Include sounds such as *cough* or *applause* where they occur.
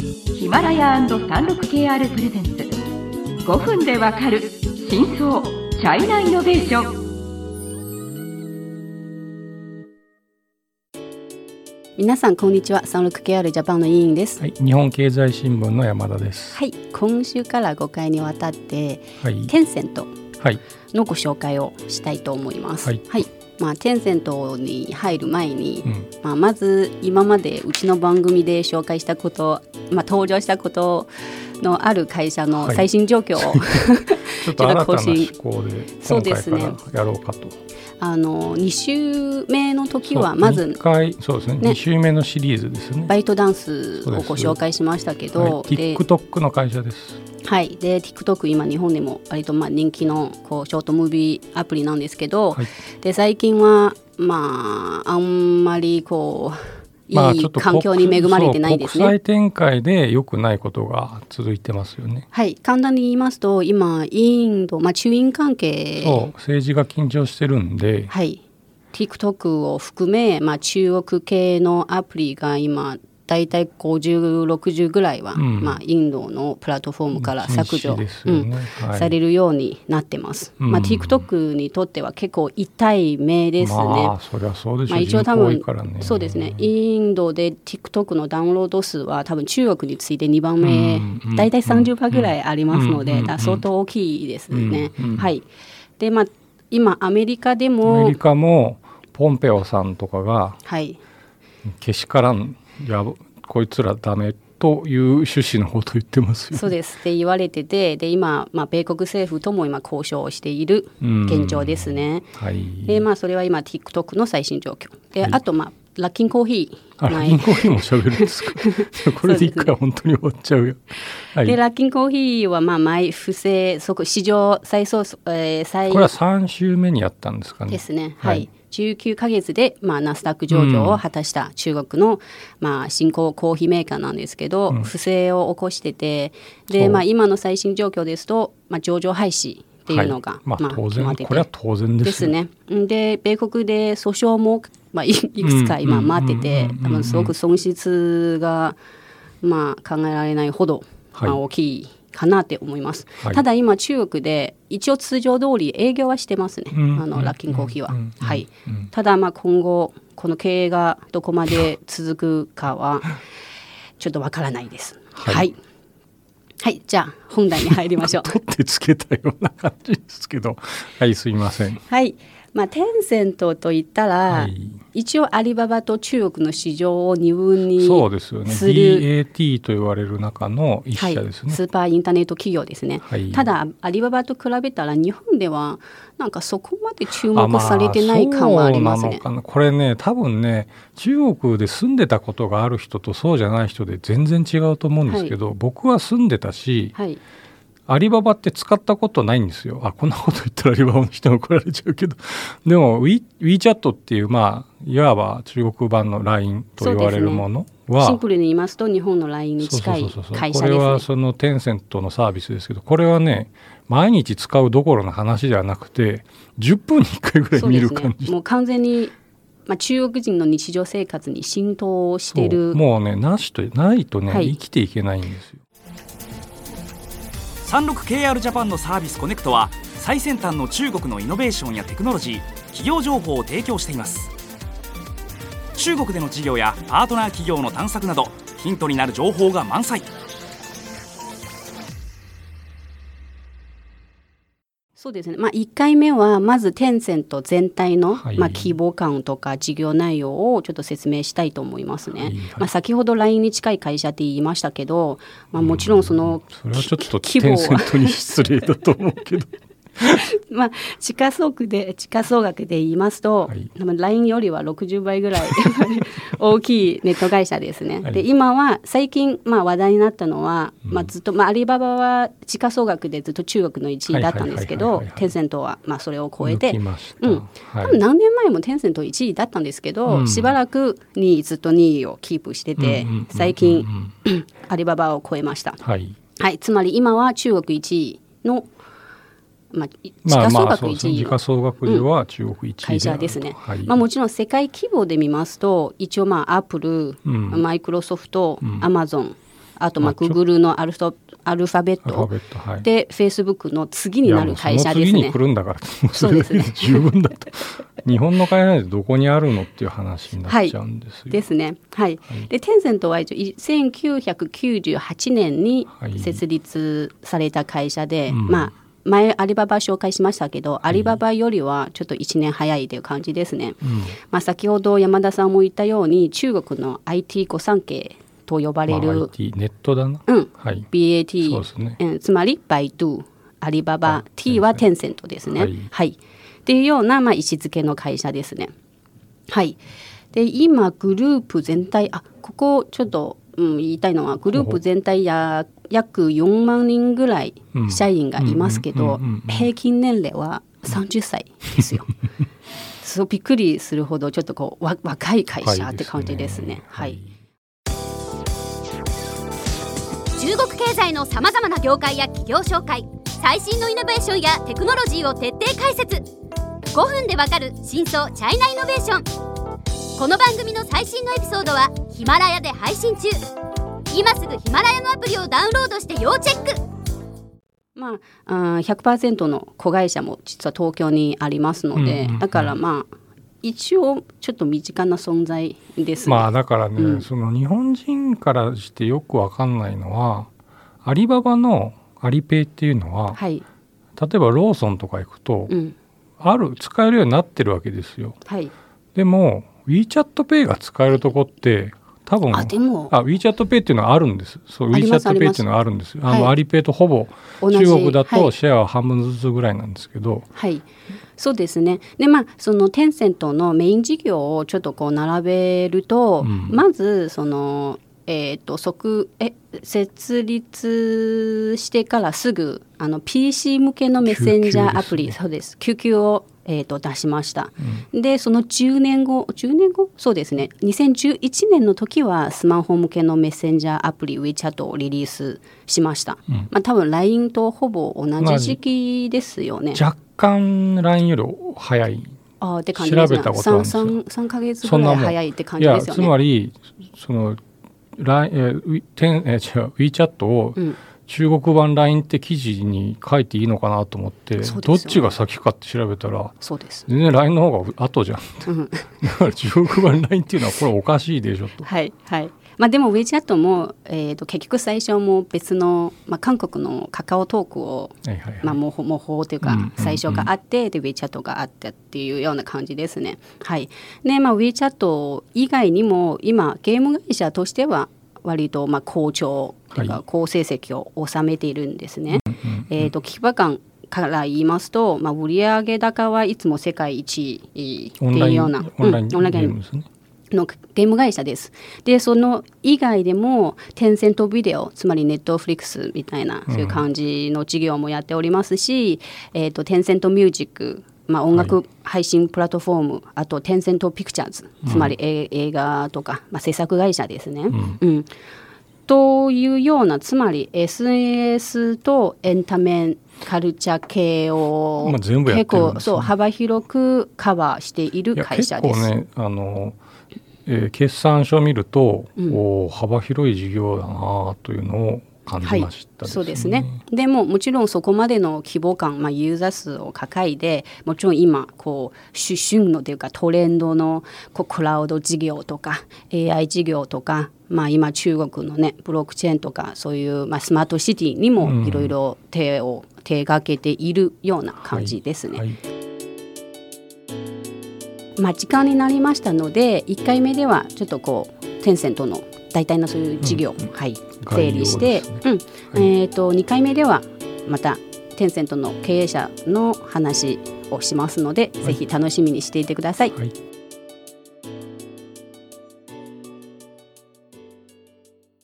ヒマラヤ &36KR プレゼンツ。5分でわかる真相チャイナイノベーション。皆さんこんにちは。36KR ジャパンの委員です、はい、日本経済新聞の山田です。はい今週から5回にわたってはい、テンセントはい、のご紹介をしたいと思います。はいまあ、テンセントに入る前に、うん、まあ、まず今までうちの番組で紹介したこと、まあ、登場したことのある会社のはい最新状況を、*laughs* ちょっと新たな更新趣向で今回かそうですねらやろうかと。あの2週目の時はまずそう二回そうですね。ね二週目のシリーズですよね。バイトダンスをご紹介しましたけど、はい、で TikTok の会社です。はい、で TikTok 今日本でも割とまあ人気のこうショートムービーアプリなんですけど、はい。で最近はまああんまりこういい環境に恵まれてないですね。国際展開で良くないことが続いてますよね。はい、簡単に言いますと今インド、まあ、中印関係そう政治が緊張してるんで、はい、TikTok を含め、まあ、中国系のアプリが今だいたい5060ぐらいは、うん。まあ、インドのプラットフォームから削除、ねうんはい。されるようになってます、うん。まあ、TikTok にとっては結構痛い目ですね、まあそりゃそうでしょう。まあ、一応多分ね。そうですね。インドで TikTok のダウンロード数は多分中国に次いで2番目うん。うん。だいたい30%ぐらいありますので、相当大きいですね。はい。でまあ今アメリカでアメもリカもポンペオさんとかがはい。けしからんやぼこいつらダメという趣旨のことを言ってますよ。そうですって言われててで今、まあ、米国政府とも今交渉をしているうん現状ですね。はい。でまあそれは今 TikTok の最新状況で、はいあとまあラッキンコーヒーあ、ラインコーヒーも喋るんですか？*laughs* これで一回本当に終わっちゃうよ。はい。でラッキンコーヒーはまあ毎不正即史上最総、えー、最これは三週目にやったんですかね。ですね。ははいい。19ヶ月で、まあ、ナスダック上場を果たした中国の、まあ、新興コーヒーメーカーなんですけど、不正を起こしててで、まあ、今の最新状況ですと、まあ、上場廃止っていうのが、はい、まあ当然決まってて。これは当然ですすね。で米国で訴訟も、まあ、いいくつか今待っててうんうんうん。うん。多分すごく損失が、まあ、考えられないほど、はい。まあ、大きいかなって思います、はい。ただ今中国で一応通常通り営業はしてますね、うん。あのラッキンコーヒーは、うん。うん。はい。うん。ただまあ今後この経営がどこまで続くかは *laughs* ちょっとわからないです。はい。はい、はい、じゃあ本題に入りましょう。*laughs* 取ってつけたような感じですけど。はい、すいません。はい、まあ、テンセントといったら、はい。一応アリババと中国の市場を二分にそうですよね。する。DAT と言われる中の一はい社ですね。スーパーインターネット企業ですね、はい。ただアリババと比べたら日本ではなんかそこまで注目されてない感はありますね。そうなのかな。これね多分ね中国で住んでたことがある人とそうじゃない人で全然違うと思うんですけど、僕は住んでたしはいアリババって使ったことないんですよ。あこんなこと言ったらアリババの人に怒られちゃうけど。*laughs* でも We- WeChat っていうまあいわば中国版の LINE と言われるものはシンプルに言いますと日本の LINE に近いそうそうそうそう。会社これはですねそのテンセントのサービスですけどこれはね毎日使うどころの話ではなくて10分に1回ぐらい見る感じ。ね。もう完全に、まあ、中国人の日常生活に浸透しているもうねなしとないとね、はい。生きていけないんですよ 36KR ジャパンのサービスコネクトは最先端の中国のイノベーションやテクノロジー企業情報を提供しています。中国での事業やパートナー企業の探索などヒントになる情報が満載。そうですね、まあ、1回目はまずテンセント全体の、はい。まあ、規模感とか事業内容をちょっと説明したいと思いますね。はい。はい。まあ、先ほど LINE に近い会社って言いましたけど、まあ、もちろんそのそれはちょっと規模テンセンはトに失礼だと思うけど。*laughs* まあ、時価総額で時価総額で言いますと、はい。LINE よりは60倍ぐらい大きいネット会社ですね。はい。で今は最近、まあ、話題になったのは、まあ、ずっと、まあ、アリババは時価総額でずっと中国の1位だったんですけどテンセントは、まあ、それを超えてうん。は多分何年前もテンセント1位だったんですけど、うん。しばらくにずっと2位をキープしてて、最近、*clears throat* アリババを超えました。はい。はい、つまり今は中国1位の、まあ、時まあ価総額1位の時価総額では中国一位会であると。社ですね。はい。まあ、もちろん世界規模で見ますと一応まあアップル、うん。マイクロソフト、うん。アマゾンあとまああちょ Google のアルファアルファベッアルファトベットはい。で Facebook の次になる会社いやもうその次にですね来。るんだから。それだけで *laughs* 十分だと。日本の会社なんてどこにあるのっていう話になっちゃうんですよ、ですね。はい。で、テンセントは一応い1998年にはい。設立された会社で、うん。まあ前アリババ紹介しましたけど、アリババよりはちょっと1年早いという感じですね。うんまあ先ほど山田さんも言ったように中国の IT 御三家と呼ばれる、まあ、IT ネットだな、うんはい BAT、そうですねうんつまりバイドゥ、アリババは、い T はテンセントですね。ははいい。っていうようなまあ位置づけの会社ですね。はい。で今グループ全体あここちょっと、うん、言いたいのはグループ全体や約4万人ぐらいうん社員がいますけど平均年齢は30歳ですよ。*laughs* そうびっくりするほどちょっとこうわ若い会社って感じですね。はい。中国経済のさまざまな業界や企業紹介最新のイノベーションやテクノロジーを徹底解説5分でわかる真相チャイナイノベーションこの番組の最新のエピソードはヒマラヤで配信中。今すぐヒマラヤのアプリをダウンロードして要チェック。まあ、あー100%の子会社も実は東京にありますので、うんうんうん。だからまあ一応ちょっと身近な存在ですね。まあだからね、うん。その日本人からしてよくわかんないのはアリババのアリペイっていうのは、はい、例えばローソンとか行くと、うん、ある使えるようになってるわけですよ。はい。でも WeChatPay が使えるとこって多分あでも。あ WeChatPay っていうのはあるんです。そう WeChatPay っていうのはあるんです。あの、はい。アリペイとほぼ中国だはい。とシェアは半分ずつぐらいなんですけど、はい、そうですね。でまあそのテンセントのメイン事業をちょっとこう並べると、うん。まずそのえっ、と即え設立してからすぐあの PC 向けのメッセンジャーアプリ、そうです。救急をえー、と出しました、でその10年後10年後？そうですね。2011年の時はスマホ向けのメッセンジャーアプリ WeChat をリリースしました、うん。まあ多分 LINE とほぼ同じ時期ですよね。若干 LINE より早い。あーって感じですね。調べたことあるんですよ。三三ヶ月ぐらい早いって感じですよね。まりその LINE えーえー違う WeChat をうん、中国版 LINE って記事に書いていいのかなと思って、ねどっちが先かって調べたらそうです。全然 LINE の方が後じゃんうん、*laughs* だから中国版 LINE っていうのはこれおかしいでしょと。はいはい。まあでも WeChat もえっ、と結局最初も別のまあ韓国のカカオトークをはいはいはいまあ模倣模倣というかうんうんうん最初があって、で WeChat があったっていうような感じですね。はい。でまあ WeChat 以外にも今ゲーム会社としては割とまあ好調というはいか好成績を収めているんですね。うんえー、と規模感から言いますと、まあ、売上高はいつも世界一位っていうようなオンラインゲームですね。のゲーム会社です。でその以外でもテンセントビデオつまりネットフリックスみたいなそういう感じの事業もやっておりますし、えー、とテンセントミュージックまあ、音楽配信プラットフォーム、あとテンセントピクチャーズつまりえ映画とか、まあ、制作会社ですね。ん。うん。というようなつまり SNS とエンタメカルチャー系をまあ全部結構そう幅広くカバーしている会社です。結構ねあの、えー決算書を見ると、うん。おー幅広い事業だなというのを感じましたそうですね。でももちろんそこまでの規模感、まあ、ユーザー数を抱えてもちろん今こう主旬のというかトレンドのこうクラウド事業とか AI 事業とか、まあ、今中国のねブロックチェーンとかそういう、まあ、スマートシティにもいろいろ手を、手がけているような感じですね。はいまあ、時間になりましたので1回目ではちょっとこうテンセントの大体のそういう事業、はい、整理して、うん。はい。えー、と2回目ではまたテンセントの経営者の話をしますので、ぜひ楽しみにしていてください